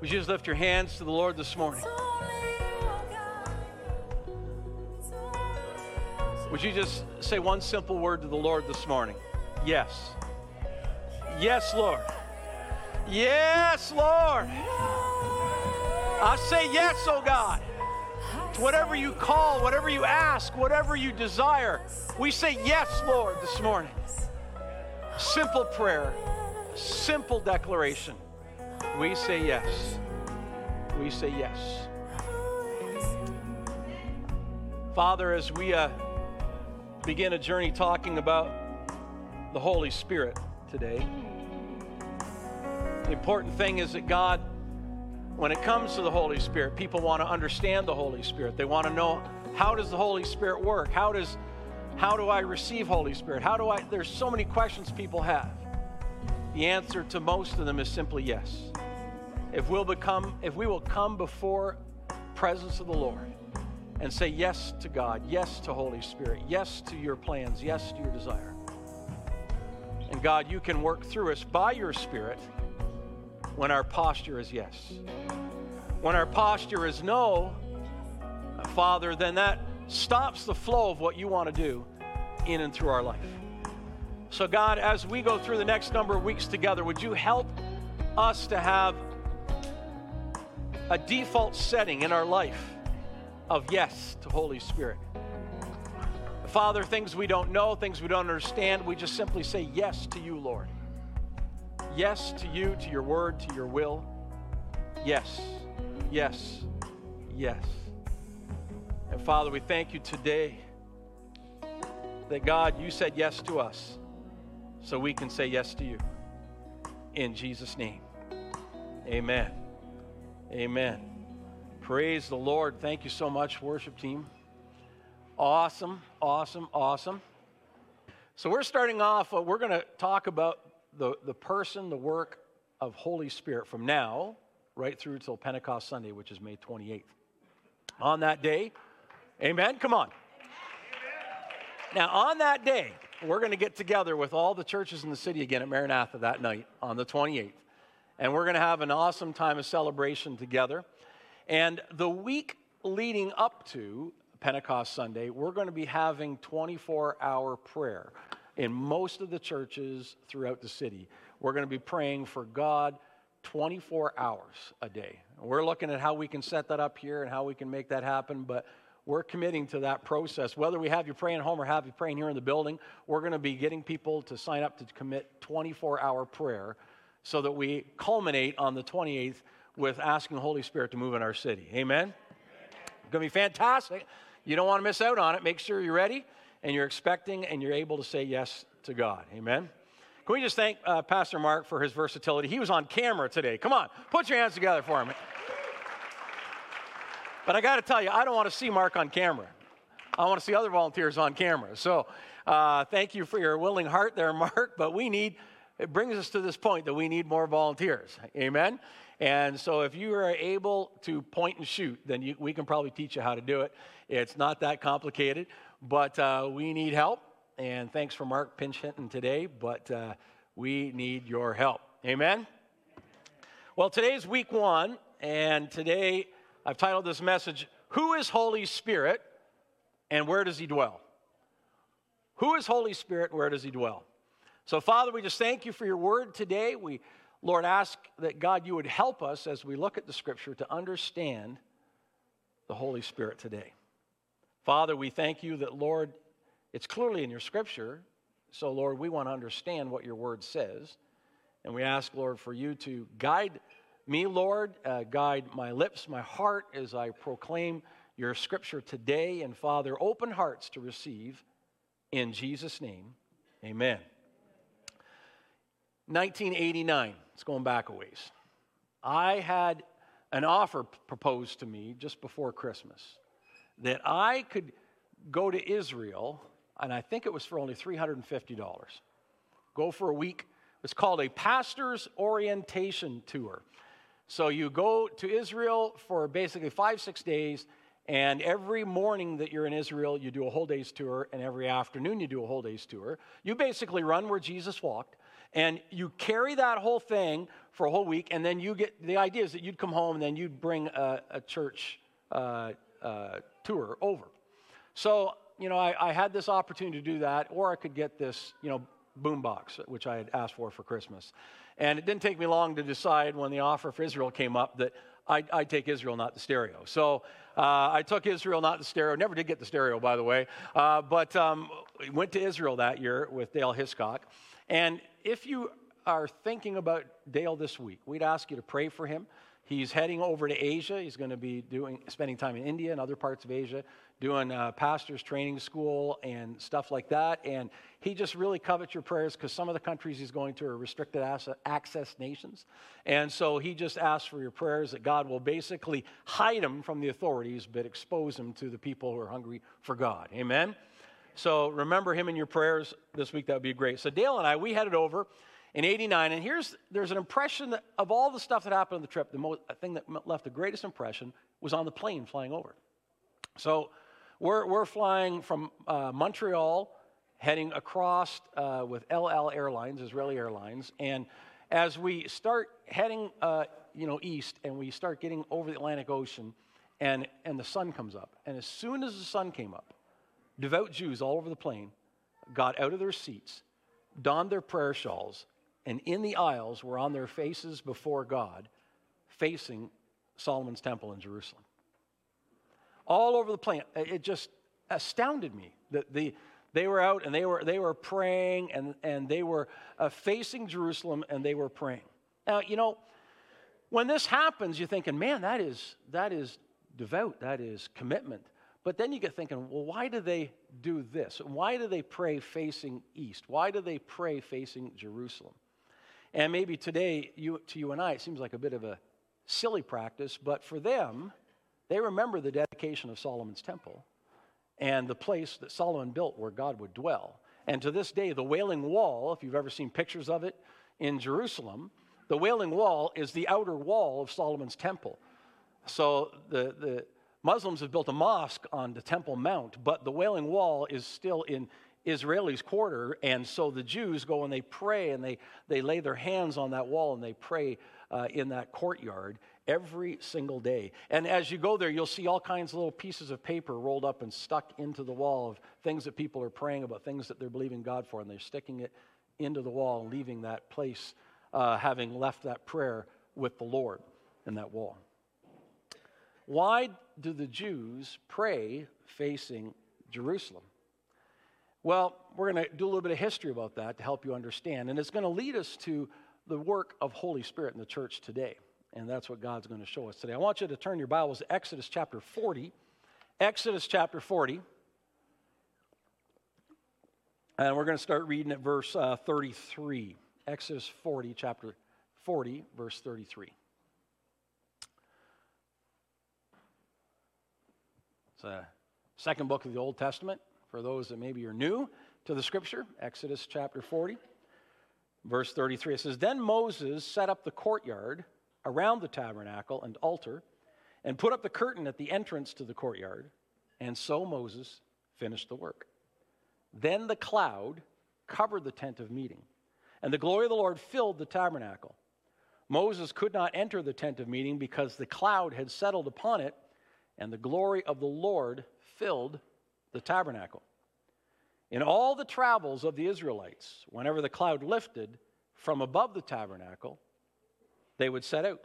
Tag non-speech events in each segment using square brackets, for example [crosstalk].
Would you just lift your hands to the Lord this morning? Would you just say one simple word to the Lord this morning? Yes. Yes, Lord. Yes, Lord. I say yes, oh God. To whatever you call, whatever you ask, whatever you desire, we say yes, Lord, this morning. Simple prayer, simple declaration. We say yes. We say yes. Father, as we uh, begin a journey talking about the Holy Spirit today, the important thing is that God, when it comes to the Holy Spirit, people want to understand the Holy Spirit. They want to know how does the Holy Spirit work? How does how do I receive Holy Spirit? How do I there's so many questions people have. The answer to most of them is simply yes. If we'll become if we will come before presence of the Lord and say yes to God, yes to Holy Spirit, yes to your plans, yes to your desire. And God, you can work through us by your Spirit when our posture is yes. When our posture is no, Father, then that stops the flow of what you want to do in and through our life. So, God, as we go through the next number of weeks together, would you help us to have a default setting in our life of yes to Holy Spirit? Father, things we don't know, things we don't understand, we just simply say yes to you, Lord. Yes to you, to your word, to your will. Yes, yes, yes. And Father, we thank you today that God, you said yes to us so we can say yes to you. In Jesus' name. Amen. Amen. Praise the Lord. Thank you so much, worship team. Awesome, awesome, awesome. So, we're starting off, uh, we're going to talk about the, the person, the work of Holy Spirit from now right through till Pentecost Sunday, which is May 28th. On that day, amen? Come on. Now, on that day, we're going to get together with all the churches in the city again at Maranatha that night on the 28th. And we're going to have an awesome time of celebration together. And the week leading up to Pentecost Sunday, we're going to be having 24 hour prayer in most of the churches throughout the city. We're going to be praying for God 24 hours a day. We're looking at how we can set that up here and how we can make that happen, but we're committing to that process. Whether we have you praying home or have you praying here in the building, we're going to be getting people to sign up to commit 24 hour prayer so that we culminate on the 28th with asking the Holy Spirit to move in our city. Amen? It's going to be fantastic. You don't want to miss out on it. Make sure you're ready and you're expecting and you're able to say yes to God. Amen? Can we just thank uh, Pastor Mark for his versatility? He was on camera today. Come on, put your hands together for him. But I got to tell you, I don't want to see Mark on camera. I want to see other volunteers on camera. So uh, thank you for your willing heart there, [laughs] Mark. But we need, it brings us to this point that we need more volunteers. Amen? And so if you are able to point and shoot, then you, we can probably teach you how to do it. It's not that complicated, but uh, we need help. And thanks for Mark pinch hitting today, but uh, we need your help. Amen? Well, today's week one, and today I've titled this message, Who is Holy Spirit and Where Does He Dwell? Who is Holy Spirit where does He dwell? So, Father, we just thank you for your word today. We, Lord, ask that God, you would help us as we look at the scripture to understand the Holy Spirit today. Father, we thank you that, Lord, it's clearly in your scripture. So, Lord, we want to understand what your word says. And we ask, Lord, for you to guide me, Lord, uh, guide my lips, my heart as I proclaim your scripture today. And Father, open hearts to receive. In Jesus' name, amen. 1989, it's going back a ways. I had an offer proposed to me just before Christmas that I could go to Israel, and I think it was for only $350. Go for a week. It's called a pastor's orientation tour. So you go to Israel for basically five, six days, and every morning that you're in Israel, you do a whole day's tour, and every afternoon, you do a whole day's tour. You basically run where Jesus walked, and you carry that whole thing for a whole week, and then you get the idea is that you'd come home and then you'd bring a, a church uh, uh, tour over. So, you know, I, I, had this opportunity to do that, or I could get this, you know, boombox, which I had asked for for Christmas. And it didn't take me long to decide when the offer for Israel came up that I'd, I'd take Israel, not the stereo. So uh, I took Israel, not the stereo. Never did get the stereo, by the way. Uh, but um, went to Israel that year with Dale Hiscock. And if you are thinking about Dale this week, we'd ask you to pray for him. He's heading over to Asia. He's going to be doing, spending time in India and other parts of Asia, doing uh, pastor's training school and stuff like that. And he just really covets your prayers because some of the countries he's going to are restricted access nations. And so he just asks for your prayers that God will basically hide him from the authorities, but expose him to the people who are hungry for God. Amen? So remember him in your prayers this week. That would be great. So Dale and I, we headed over in 89 and here's there's an impression of all the stuff that happened on the trip the most, thing that left the greatest impression was on the plane flying over so we're, we're flying from uh, montreal heading across uh, with el al airlines israeli airlines and as we start heading uh, you know east and we start getting over the atlantic ocean and, and the sun comes up and as soon as the sun came up devout jews all over the plane got out of their seats donned their prayer shawls and in the aisles were on their faces before God, facing Solomon's temple in Jerusalem. All over the planet. It just astounded me that the, they were out and they were, they were praying and, and they were uh, facing Jerusalem and they were praying. Now, you know, when this happens, you're thinking, man, that is, that is devout, that is commitment. But then you get thinking, well, why do they do this? Why do they pray facing east? Why do they pray facing Jerusalem? And maybe today, you, to you and I, it seems like a bit of a silly practice, but for them, they remember the dedication of Solomon's temple and the place that Solomon built where God would dwell. And to this day, the Wailing Wall, if you've ever seen pictures of it in Jerusalem, the Wailing Wall is the outer wall of Solomon's temple. So the, the Muslims have built a mosque on the Temple Mount, but the Wailing Wall is still in, Israelis' quarter, and so the Jews go and they pray and they, they lay their hands on that wall and they pray uh, in that courtyard every single day. And as you go there, you'll see all kinds of little pieces of paper rolled up and stuck into the wall of things that people are praying about, things that they're believing God for, and they're sticking it into the wall leaving that place, uh, having left that prayer with the Lord in that wall. Why do the Jews pray facing Jerusalem? Well, we're going to do a little bit of history about that to help you understand. And it's going to lead us to the work of Holy Spirit in the church today. And that's what God's going to show us today. I want you to turn your Bibles to Exodus chapter 40. Exodus chapter 40. And we're going to start reading at verse uh, 33. Exodus 40, chapter 40, verse 33. It's a second book of the Old Testament for those that maybe are new to the scripture, Exodus chapter 40, verse 33. It says, Then Moses set up the courtyard around the tabernacle and altar and put up the curtain at the entrance to the courtyard. And so Moses finished the work. Then the cloud covered the tent of meeting, and the glory of the Lord filled the tabernacle. Moses could not enter the tent of meeting because the cloud had settled upon it, and the glory of the Lord filled the tabernacle. In all the travels of the Israelites, whenever the cloud lifted from above the tabernacle, they would set out.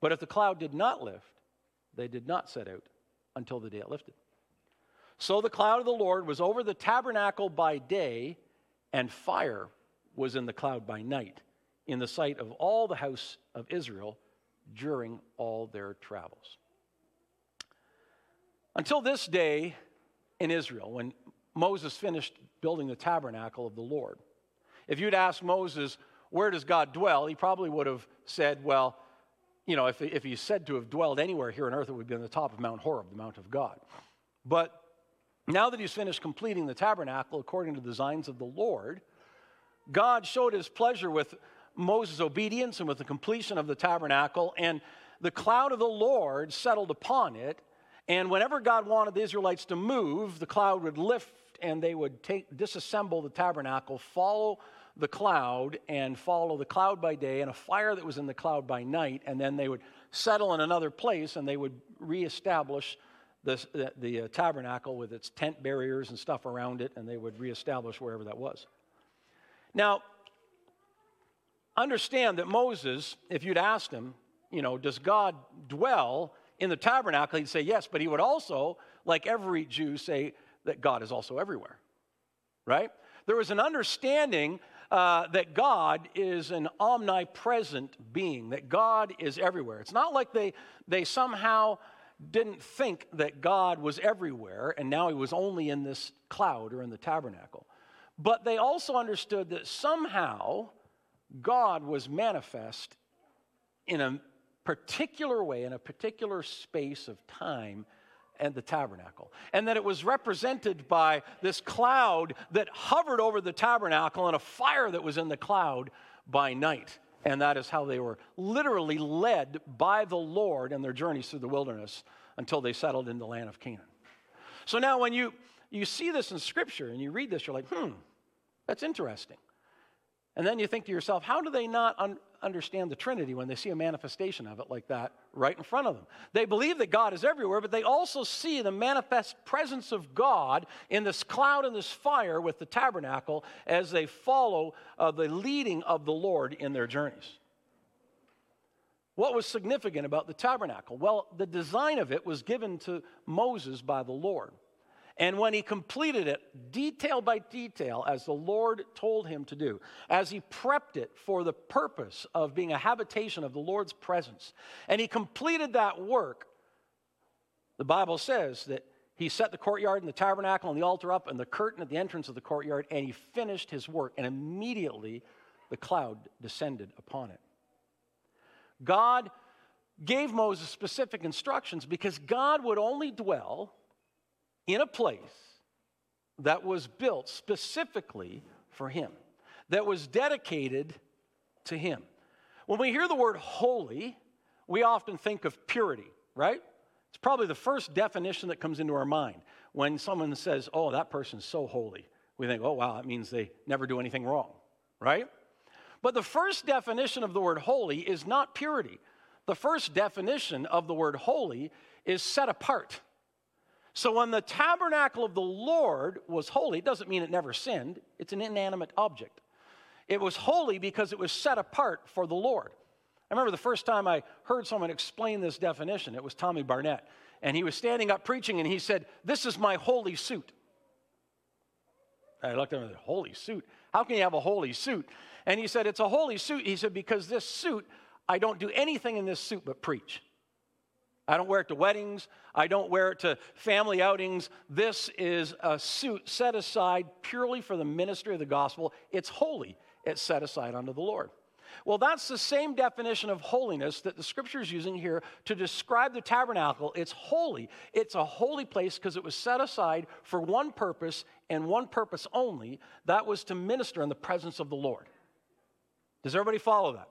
But if the cloud did not lift, they did not set out until the day it lifted. So the cloud of the Lord was over the tabernacle by day, and fire was in the cloud by night, in the sight of all the house of Israel during all their travels. Until this day, in Israel when Moses finished building the tabernacle of the Lord. If you'd asked Moses, where does God dwell? He probably would have said, well, you know, if, if he's said to have dwelled anywhere here on earth, it would be on the top of Mount Horeb, the Mount of God. But now that he's finished completing the tabernacle according to the designs of the Lord, God showed his pleasure with Moses' obedience and with the completion of the tabernacle, and the cloud of the Lord settled upon it, and whenever God wanted the Israelites to move, the cloud would lift and they would take, disassemble the tabernacle, follow the cloud and follow the cloud by day and a fire that was in the cloud by night, and then they would settle in another place and they would reestablish the, the, uh, tabernacle with its tent barriers and stuff around it, and they would reestablish wherever that was. Now, understand that Moses, if you'd asked him, you know, does God dwell in the tabernacle? He'd say yes, but he would also, like every Jew, say that God is also everywhere, right? There was an understanding uh, that God is an omnipresent being, that God is everywhere. It's not like they, they somehow didn't think that God was everywhere and now he was only in this cloud or in the tabernacle. But they also understood that somehow God was manifest in a particular way, in a particular space of time and the tabernacle. And that it was represented by this cloud that hovered over the tabernacle and a fire that was in the cloud by night. And that is how they were literally led by the Lord in their journeys through the wilderness until they settled in the land of Canaan. So now, when you, you see this in Scripture and you read this, you're like, hmm, that's interesting. And then you think to yourself, how do they not un- understand the Trinity when they see a manifestation of it like that right in front of them? They believe that God is everywhere, but they also see the manifest presence of God in this cloud and this fire with the tabernacle as they follow uh, the leading of the Lord in their journeys. What was significant about the tabernacle? Well, the design of it was given to Moses by the Lord. And when he completed it, detail by detail, as the Lord told him to do, as he prepped it for the purpose of being a habitation of the Lord's presence, and he completed that work, the Bible says that he set the courtyard and the tabernacle and the altar up and the curtain at the entrance of the courtyard, and he finished his work, and immediately the cloud descended upon it. God gave Moses specific instructions because God would only dwell in a place that was built specifically for him, that was dedicated to him. When we hear the word holy, we often think of purity, right? It's probably the first definition that comes into our mind. When someone says, oh, that person's so holy, we think, oh, wow, that means they never do anything wrong, right? But the first definition of the word holy is not purity. The first definition of the word holy is set apart. So when the tabernacle of the Lord was holy, it doesn't mean it never sinned, it's an inanimate object. It was holy because it was set apart for the Lord. I remember the first time I heard someone explain this definition, it was Tommy Barnett. And he was standing up preaching and he said, This is my holy suit. I looked at him and said, Holy suit? How can you have a holy suit? And he said, It's a holy suit. He said, Because this suit, I don't do anything in this suit but preach. I don't wear it to weddings. I don't wear it to family outings. This is a suit set aside purely for the ministry of the gospel. It's holy, it's set aside unto the Lord. Well, that's the same definition of holiness that the scripture is using here to describe the tabernacle. It's holy. It's a holy place because it was set aside for one purpose and one purpose only. That was to minister in the presence of the Lord. Does everybody follow that?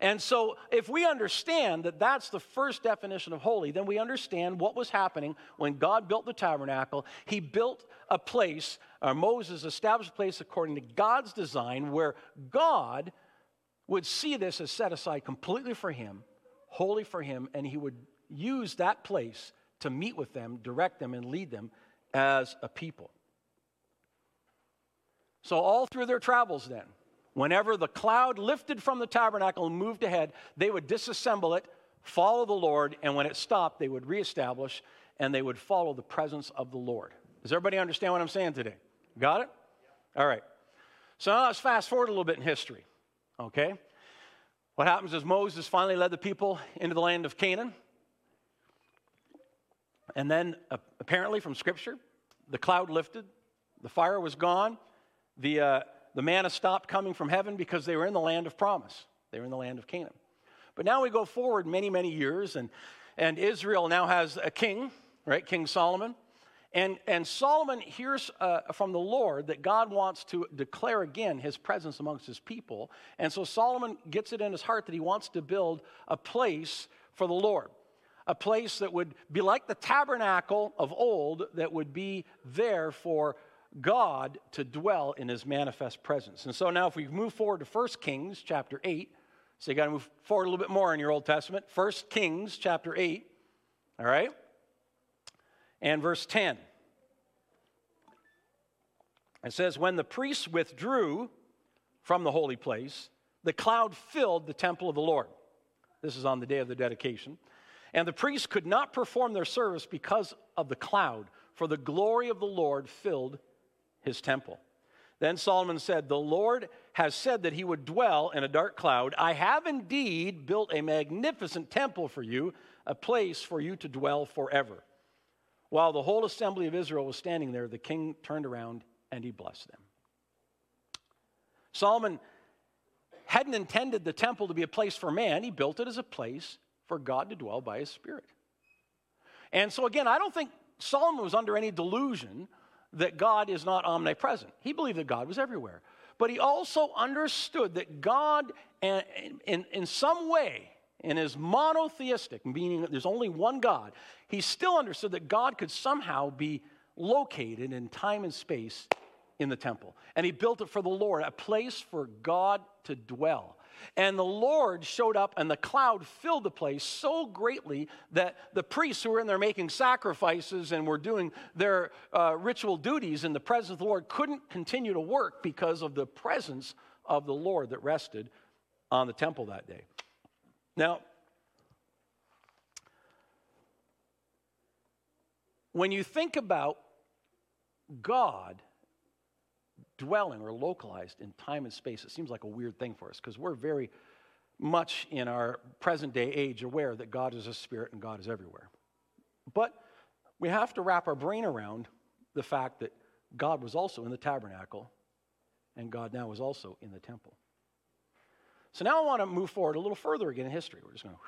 And so, if we understand that that's the first definition of holy, then we understand what was happening when God built the tabernacle. He built a place, or Moses established a place according to God's design, where God would see this as set aside completely for him, holy for him, and he would use that place to meet with them, direct them, and lead them as a people. So, all through their travels, then, whenever the cloud lifted from the tabernacle and moved ahead, they would disassemble it, follow the Lord, and when it stopped, they would reestablish and they would follow the presence of the Lord. Does everybody understand what I'm saying today? Got it? All right. So now let's fast forward a little bit in history. Okay? What happens is Moses finally led the people into the land of Canaan. And then, uh, apparently, from Scripture, the cloud lifted, the fire was gone, the, uh, the manna stopped coming from heaven because they were in the land of promise. They were in the land of Canaan. But now we go forward many, many years, and, and Israel now has a king, right? King Solomon. And, and Solomon hears uh, from the Lord that God wants to declare again his presence amongst his people. And so Solomon gets it in his heart that he wants to build a place for the Lord, a place that would be like the tabernacle of old, that would be there for God to dwell in his manifest presence. And so now, if we move forward to 1 Kings chapter 8, so you got to move forward a little bit more in your Old Testament. 1 Kings chapter 8, all right? And verse 10. It says, When the priests withdrew from the holy place, the cloud filled the temple of the Lord. This is on the day of the dedication. And the priests could not perform their service because of the cloud, for the glory of the Lord filled his temple. Then Solomon said, The Lord has said that he would dwell in a dark cloud. I have indeed built a magnificent temple for you, a place for you to dwell forever. While the whole assembly of Israel was standing there, the king turned around and he blessed them. Solomon hadn't intended the temple to be a place for man, he built it as a place for God to dwell by his spirit. And so, again, I don't think Solomon was under any delusion that God is not omnipresent. He believed that God was everywhere. But he also understood that God, in, in, some way, in his monotheistic, meaning there's only one God, he still understood that God could somehow be located in time and space in the temple. And he built it for the Lord, a place for God to dwell. And the Lord showed up, and the cloud filled the place so greatly that the priests who were in there making sacrifices and were doing their uh, ritual duties in the presence of the Lord couldn't continue to work because of the presence of the Lord that rested on the temple that day. Now, when you think about God dwelling or localized in time and space. It seems like a weird thing for us because we're very much in our present day age aware that God is a spirit and God is everywhere. But we have to wrap our brain around the fact that God was also in the tabernacle and God now is also in the temple. So now I want to move forward a little further again in history. We're just going to.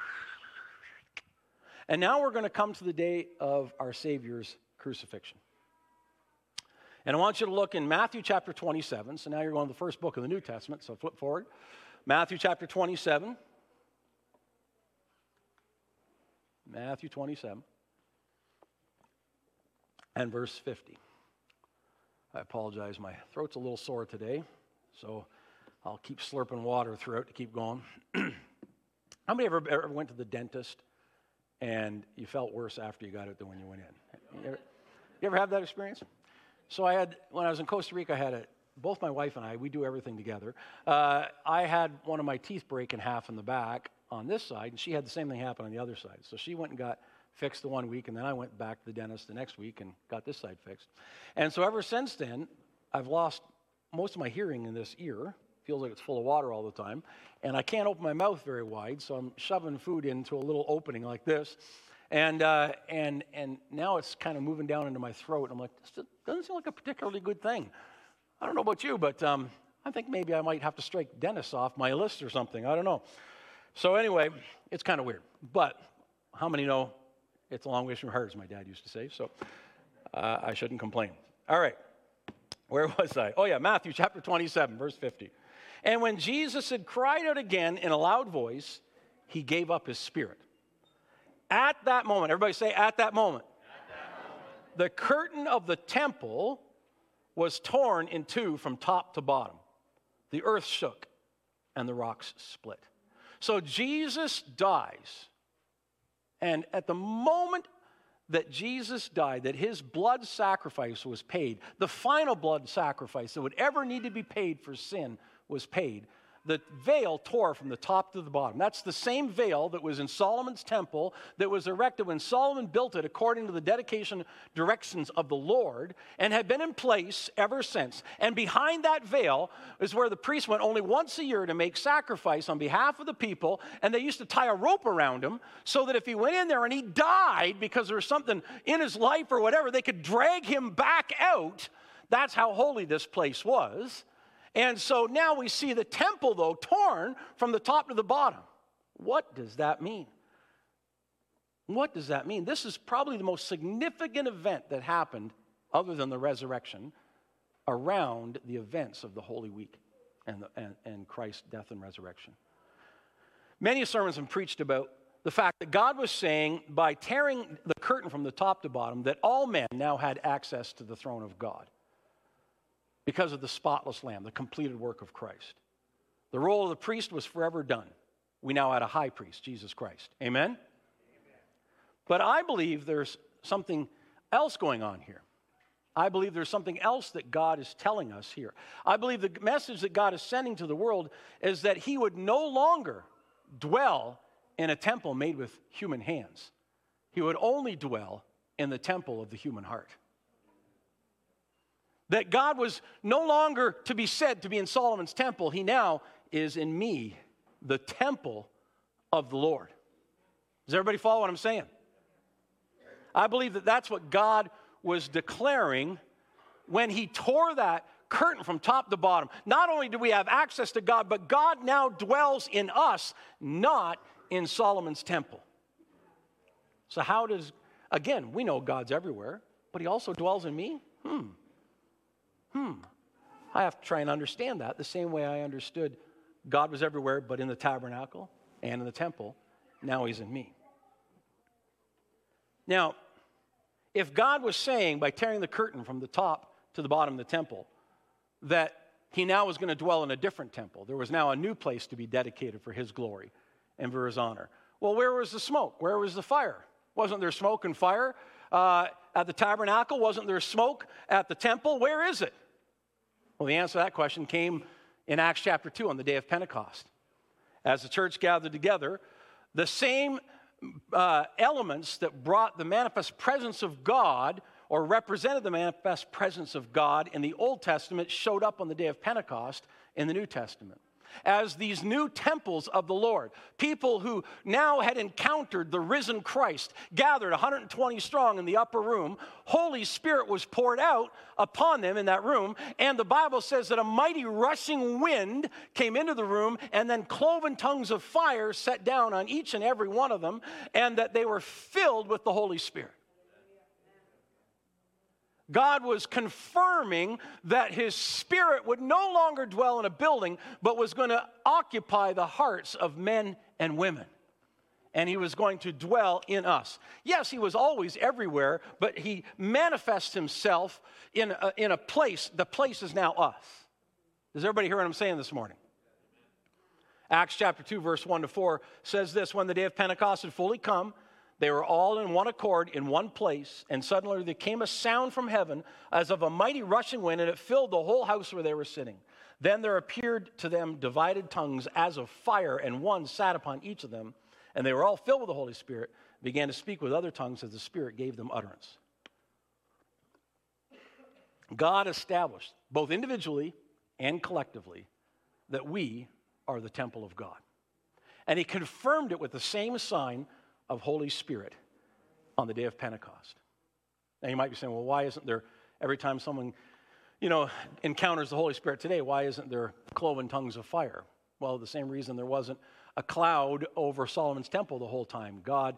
And now we're going to come to the day of our Savior's crucifixion. And I want you to look in Matthew chapter 27. So now you're going to the first book of the New Testament. So flip forward. Matthew chapter 27. Matthew 27 and verse 50. I apologize, my throat's a little sore today, so I'll keep slurping water throughout to keep going. [clears throat] How many ever, ever went to the dentist and you felt worse after you got it than when you went in? You ever, you ever have that experience? So I had, when I was in Costa Rica, I had it. both my wife and I, we do everything together. Uh, I had one of my teeth break in half in the back on this side, and she had the same thing happen on the other side. So she went and got fixed the one week, and then I went back to the dentist the next week and got this side fixed. And so ever since then, I've lost most of my hearing in this ear. Feels like it's full of water all the time. And I can't open my mouth very wide, so I'm shoving food into a little opening like this. And, uh, and, and now it's kind of moving down into my throat. I'm like, this doesn't seem like a particularly good thing. I don't know about you, but um, I think maybe I might have to strike Dennis off my list or something. I don't know. So, anyway, it's kind of weird. But how many know it's a long way from hard, as my dad used to say? So, uh, I shouldn't complain. All right. Where was I? Oh, yeah, Matthew chapter 27, verse 50. And when Jesus had cried out again in a loud voice, he gave up his spirit. At that moment, everybody say, at that moment, at that moment. the curtain of the temple was torn in two from top to bottom. The earth shook and the rocks split. So Jesus dies. And at the moment that Jesus died, that his blood sacrifice was paid, the final blood sacrifice that would ever need to be paid for sin was paid the veil tore from the top to the bottom. That's the same veil that was in Solomon's temple that was erected when Solomon built it according to the dedication directions of the Lord and had been in place ever since. And behind that veil is where the priest went only once a year to make sacrifice on behalf of the people. And they used to tie a rope around him so that if he went in there and he died because there was something in his life or whatever, they could drag him back out. That's how holy this place was. And so now we see the temple, though, torn from the top to the bottom. What does that mean? What does that mean? This is probably the most significant event that happened, other than the resurrection, around the events of the Holy Week and, the, and, and Christ's death and resurrection. Many sermons have preached about the fact that God was saying by tearing the curtain from the top to bottom that all men now had access to the throne of God. Because of the spotless lamb, the completed work of Christ. The role of the priest was forever done. We now had a high priest, Jesus Christ. Amen? Amen? But I believe there's something else going on here. I believe there's something else that God is telling us here. I believe the message that God is sending to the world is that He would no longer dwell in a temple made with human hands, He would only dwell in the temple of the human heart. That God was no longer to be said to be in Solomon's temple, He now is in me, the temple of the Lord. Does everybody follow what I'm saying? I believe that that's what God was declaring when he tore that curtain from top to bottom. Not only do we have access to God, but God now dwells in us, not in Solomon's temple. So, how does, again, we know God's everywhere, but he also dwells in me? Hmm. Hmm. I have to try and understand that the same way I understood God was everywhere, but in the tabernacle and in the temple. Now he's in me. Now, if God was saying by tearing the curtain from the top to the bottom of the temple that he now was going to dwell in a different temple, there was now a new place to be dedicated for his glory and for his honor. Well, where was the smoke? Where was the fire? Wasn't there smoke and fire uh, at the tabernacle? Wasn't there smoke at the temple? Where is it? Well, the answer to that question came in Acts chapter 2 on the day of Pentecost. As the church gathered together, the same uh, elements that brought the manifest presence of God or represented the manifest presence of God in the Old Testament showed up on the day of Pentecost in the New Testament as these new temples of the Lord. People who now had encountered the risen Christ, gathered 120 strong in the upper room. Holy Spirit was poured out upon them in that room. And the Bible says that a mighty rushing wind came into the room, and then cloven tongues of fire set down on each and every one of them, and that they were filled with the Holy Spirit. God was confirming that his spirit would no longer dwell in a building, but was going to occupy the hearts of men and women. And he was going to dwell in us. Yes, he was always everywhere, but he manifests himself in a, in a place. The place is now us. Does everybody hear what I'm saying this morning? Acts chapter 2, verse 1 to 4 says this When the day of Pentecost had fully come, they were all in one accord in one place, and suddenly there came a sound from heaven as of a mighty rushing wind, and it filled the whole house where they were sitting. Then there appeared to them divided tongues as of fire, and one sat upon each of them. And they were all filled with the Holy Spirit, began to speak with other tongues as the Spirit gave them utterance. God established, both individually and collectively, that we are the temple of God. And He confirmed it with the same sign of Holy Spirit on the day of Pentecost. Now you might be saying, well, why isn't there, every time someone, you know, encounters the Holy Spirit today, why isn't there cloven tongues of fire? Well, the same reason there wasn't a cloud over Solomon's temple the whole time. God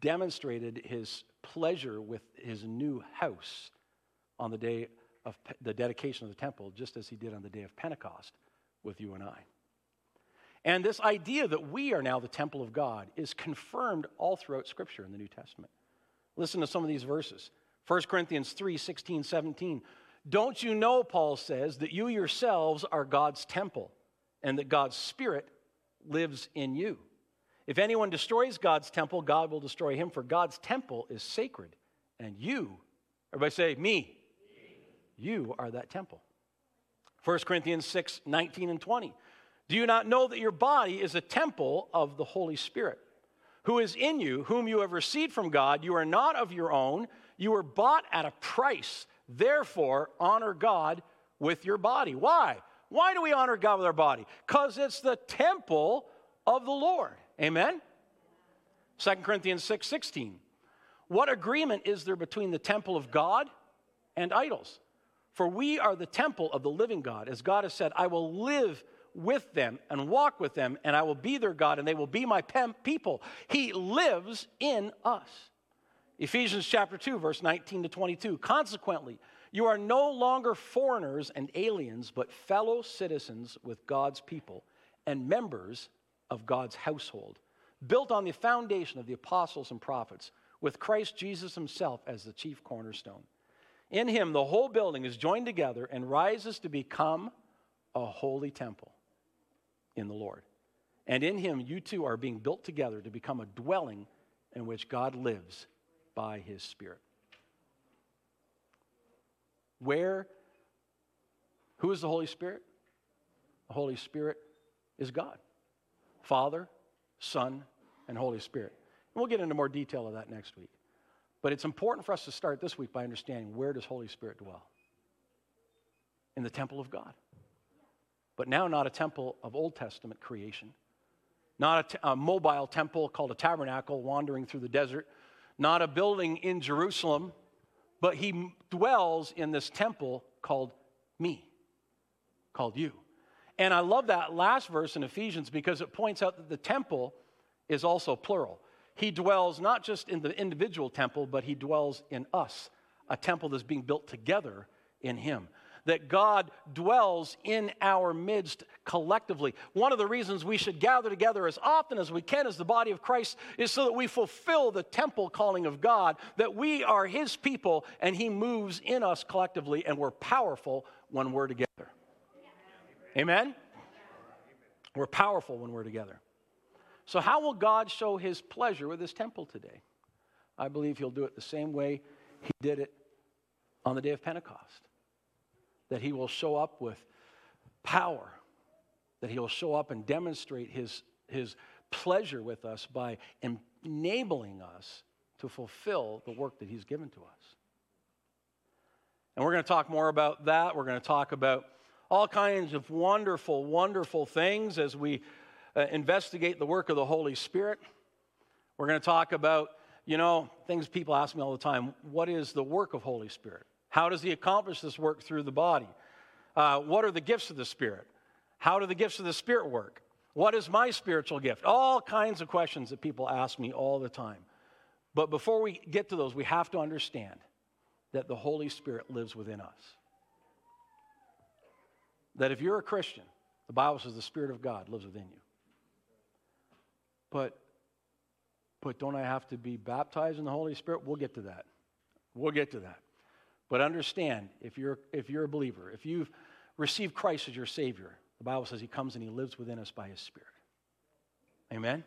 demonstrated his pleasure with his new house on the day of the dedication of the temple, just as he did on the day of Pentecost with you and I. And this idea that we are now the temple of God is confirmed all throughout Scripture in the New Testament. Listen to some of these verses 1 Corinthians 3 16, 17. Don't you know, Paul says, that you yourselves are God's temple and that God's Spirit lives in you? If anyone destroys God's temple, God will destroy him, for God's temple is sacred. And you, everybody say, me, you are that temple. 1 Corinthians 6 19 and 20. Do you not know that your body is a temple of the Holy Spirit, who is in you, whom you have received from God? You are not of your own, you were bought at a price. Therefore, honor God with your body. Why? Why do we honor God with our body? Because it's the temple of the Lord. Amen? 2 Corinthians 6 16. What agreement is there between the temple of God and idols? For we are the temple of the living God. As God has said, I will live with them and walk with them, and I will be their God, and they will be my people. He lives in us. Ephesians chapter 2, verse 19 to 22. Consequently, you are no longer foreigners and aliens, but fellow citizens with God's people and members of God's household, built on the foundation of the apostles and prophets, with Christ Jesus himself as the chief cornerstone. In him, the whole building is joined together and rises to become a holy temple in the Lord. And in him, you two are being built together to become a dwelling in which God lives by his Spirit. Where, who is the Holy Spirit? The Holy Spirit is God Father, Son, and Holy Spirit. And we'll get into more detail of that next week. But it's important for us to start this week by understanding where does Holy Spirit dwell? In the temple of God. But now not a temple of Old Testament creation, not a, t- a mobile temple called a tabernacle wandering through the desert, not a building in Jerusalem, but he dwells in this temple called me, called you. And I love that last verse in Ephesians because it points out that the temple is also plural. He dwells not just in the individual temple, but he dwells in us, a temple that's being built together in him that God dwells in our midst collectively. One of the reasons we should gather together as often as we can as the body of Christ is so that we fulfill the temple calling of God, that we are His people and He moves in us collectively, and we're powerful when we're together. Amen? We're powerful when we're together. So, how will God show His pleasure with His temple today? I believe He'll do it the same way He did it on the day of Pentecost that he will show up with power, that he'll show up and demonstrate his, his pleasure with us by enabling us to fulfill the work that he's given to us. And we're going to talk more about that. We're going to talk about all kinds of wonderful, wonderful things as we uh, investigate the work of the Holy Spirit. We're going to talk about, you know, things people ask me all the time what is the work of Holy Spirit? How does he accomplish this work through the body? Uh, what are the gifts of the Spirit? How do the gifts of the Spirit work? What is my spiritual gift? All kinds of questions that people ask me all the time. But before we get to those, we have to understand that the Holy Spirit lives within us. That if you're a Christian, the Bible says the Spirit of God lives within you. But, but don't I have to be baptized in the Holy Spirit? We'll get to that. We'll get to that. But understand, if you're, if you're a believer, if you've received Christ as your Savior, the Bible says He comes and He lives within us by His Spirit. Amen?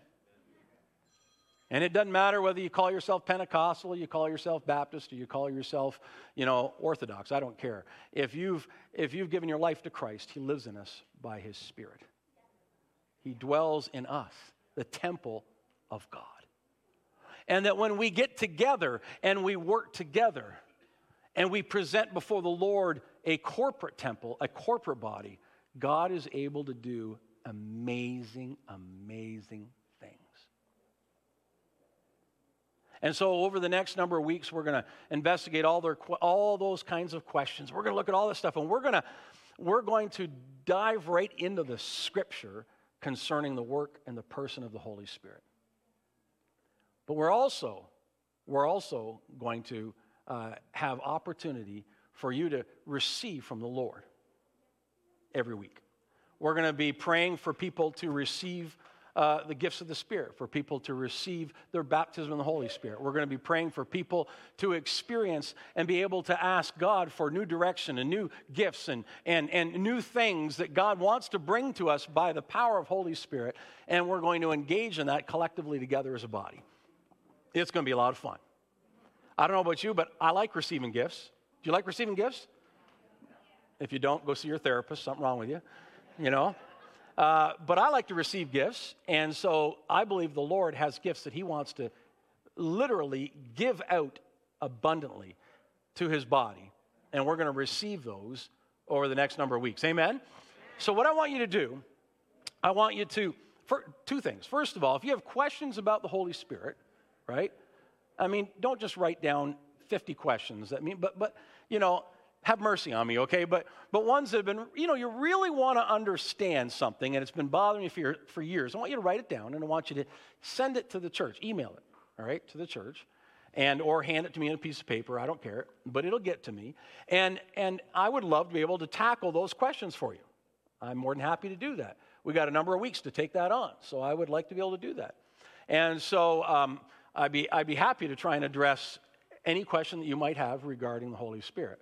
And it doesn't matter whether you call yourself Pentecostal, you call yourself Baptist, or you call yourself, you know, Orthodox. I don't care. If you've, if you've given your life to Christ, He lives in us by His Spirit. He dwells in us, the temple of God. And that when we get together and we work together, and we present before the Lord a corporate temple, a corporate body, God is able to do amazing, amazing things. And so, over the next number of weeks, we're going to investigate all, their, all those kinds of questions. We're going to look at all this stuff, and we're going to we're going to dive right into the scripture concerning the work and the person of the Holy Spirit. But we're also we're also going to uh, have opportunity for you to receive from the Lord every week. We're going to be praying for people to receive uh, the gifts of the Spirit, for people to receive their baptism in the Holy Spirit. We're going to be praying for people to experience and be able to ask God for new direction and new gifts and, and, and new things that God wants to bring to us by the power of Holy Spirit. And we're going to engage in that collectively together as a body. It's going to be a lot of fun. I don't know about you, but I like receiving gifts. Do you like receiving gifts? If you don't, go see your therapist. Something wrong with you, you know. Uh, but I like to receive gifts, and so I believe the Lord has gifts that He wants to literally give out abundantly to His body, and we're going to receive those over the next number of weeks. Amen. So, what I want you to do, I want you to for two things. First of all, if you have questions about the Holy Spirit, right? I mean, don't just write down 50 questions. I mean, but, but you know, have mercy on me, okay? But, but ones that have been, you know, you really want to understand something and it's been bothering you for, for years. I want you to write it down and I want you to send it to the church, email it, all right, to the church. And or hand it to me on a piece of paper. I don't care, but it'll get to me. And and I would love to be able to tackle those questions for you. I'm more than happy to do that. We got a number of weeks to take that on, so I would like to be able to do that. And so um, I'd be, I'd be happy to try and address any question that you might have regarding the Holy Spirit.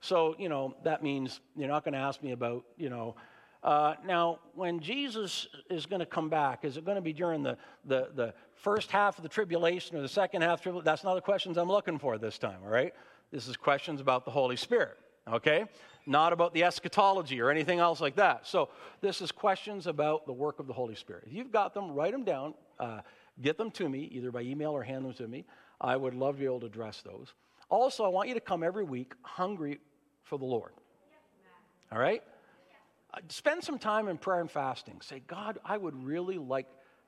So, you know, that means you're not going to ask me about, you know, uh, now, when Jesus is going to come back, is it going to be during the, the, the first half of the tribulation or the second half? That's not the questions I'm looking for this time, all right? This is questions about the Holy Spirit, okay? Not about the eschatology or anything else like that. So, this is questions about the work of the Holy Spirit. If you've got them, write them down, uh, get them to me, either by email or hand them to me. I would love to be able to address those. Also, I want you to come every week hungry for the Lord. All right? Spend some time in prayer and fasting. Say, God, I would really like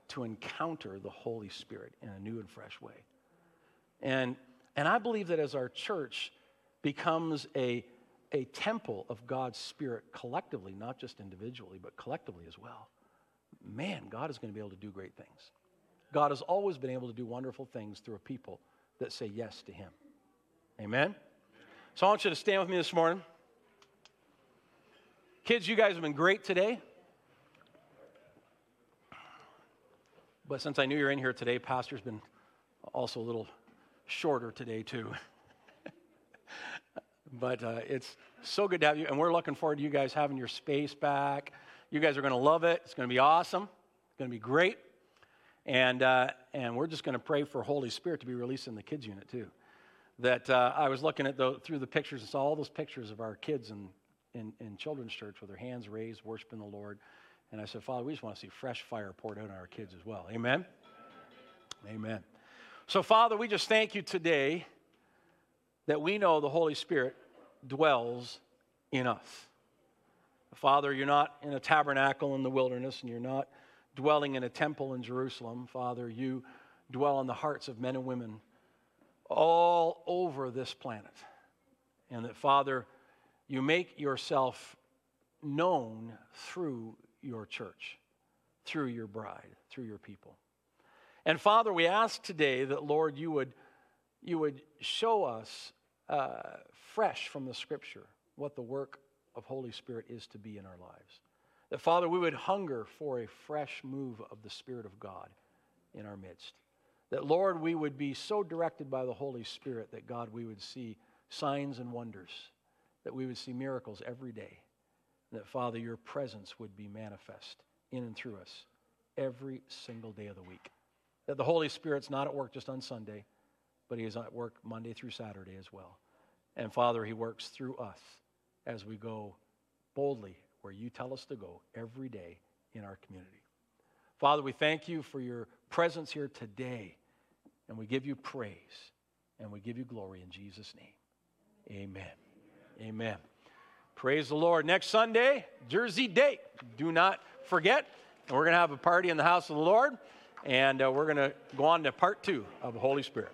to encounter the Holy Spirit in a new and fresh way. And, and I believe that as our church becomes a, a temple of God's Spirit collectively, not just individually, but collectively as well, man, God is going to be able to do great things. God has always been able to do wonderful things through a people that say yes to Him. Amen? So I want you to stand with me this morning. Kids, you guys have been great today. But since I knew you're in here today, Pastor's been also a little shorter today, too. [laughs] but uh, it's so good to have you, and we're looking forward to you guys having your space back. You guys are going to love it. It's going to be awesome. It's going to be great. And, uh, and we're just going to pray for Holy Spirit to be released in the kids' unit, too that uh, I was looking at the, through the pictures and saw all those pictures of our kids in, in, in children's church with their hands raised, worshiping the Lord. And I said, Father, we just want to see fresh fire poured out on our kids as well. Amen? Amen. So, Father, we just thank you today that we know the Holy Spirit dwells in us. Father, you're not in a tabernacle in the wilderness and you're not dwelling in a temple in Jerusalem. Father, you dwell in the hearts of men and women all over this planet. And that, Father, you make yourself known through your church, through your bride, through your people. And Father, we ask today that, Lord, you would, you would show us uh, fresh from the scripture what the work of Holy Spirit is to be in our lives. That, Father, we would hunger for a fresh move of the Spirit of God in our midst. That, Lord, we would be so directed by the Holy Spirit that, God, we would see signs and wonders, that we would see miracles every day. That, Father, your presence would be manifest in and through us every single day of the week. That the Holy Spirit's not at work just on Sunday, but He is at work Monday through Saturday as well. And Father, He works through us as we go boldly where you tell us to go every day in our community. Father, we thank you for your presence here today. And we give you praise and we give you glory in Jesus' name. Amen. Amen. Praise the Lord. Next Sunday, Jersey Day. Do not forget. We're going to have a party in the house of the Lord, and uh, we're going to go on to part two of the Holy Spirit.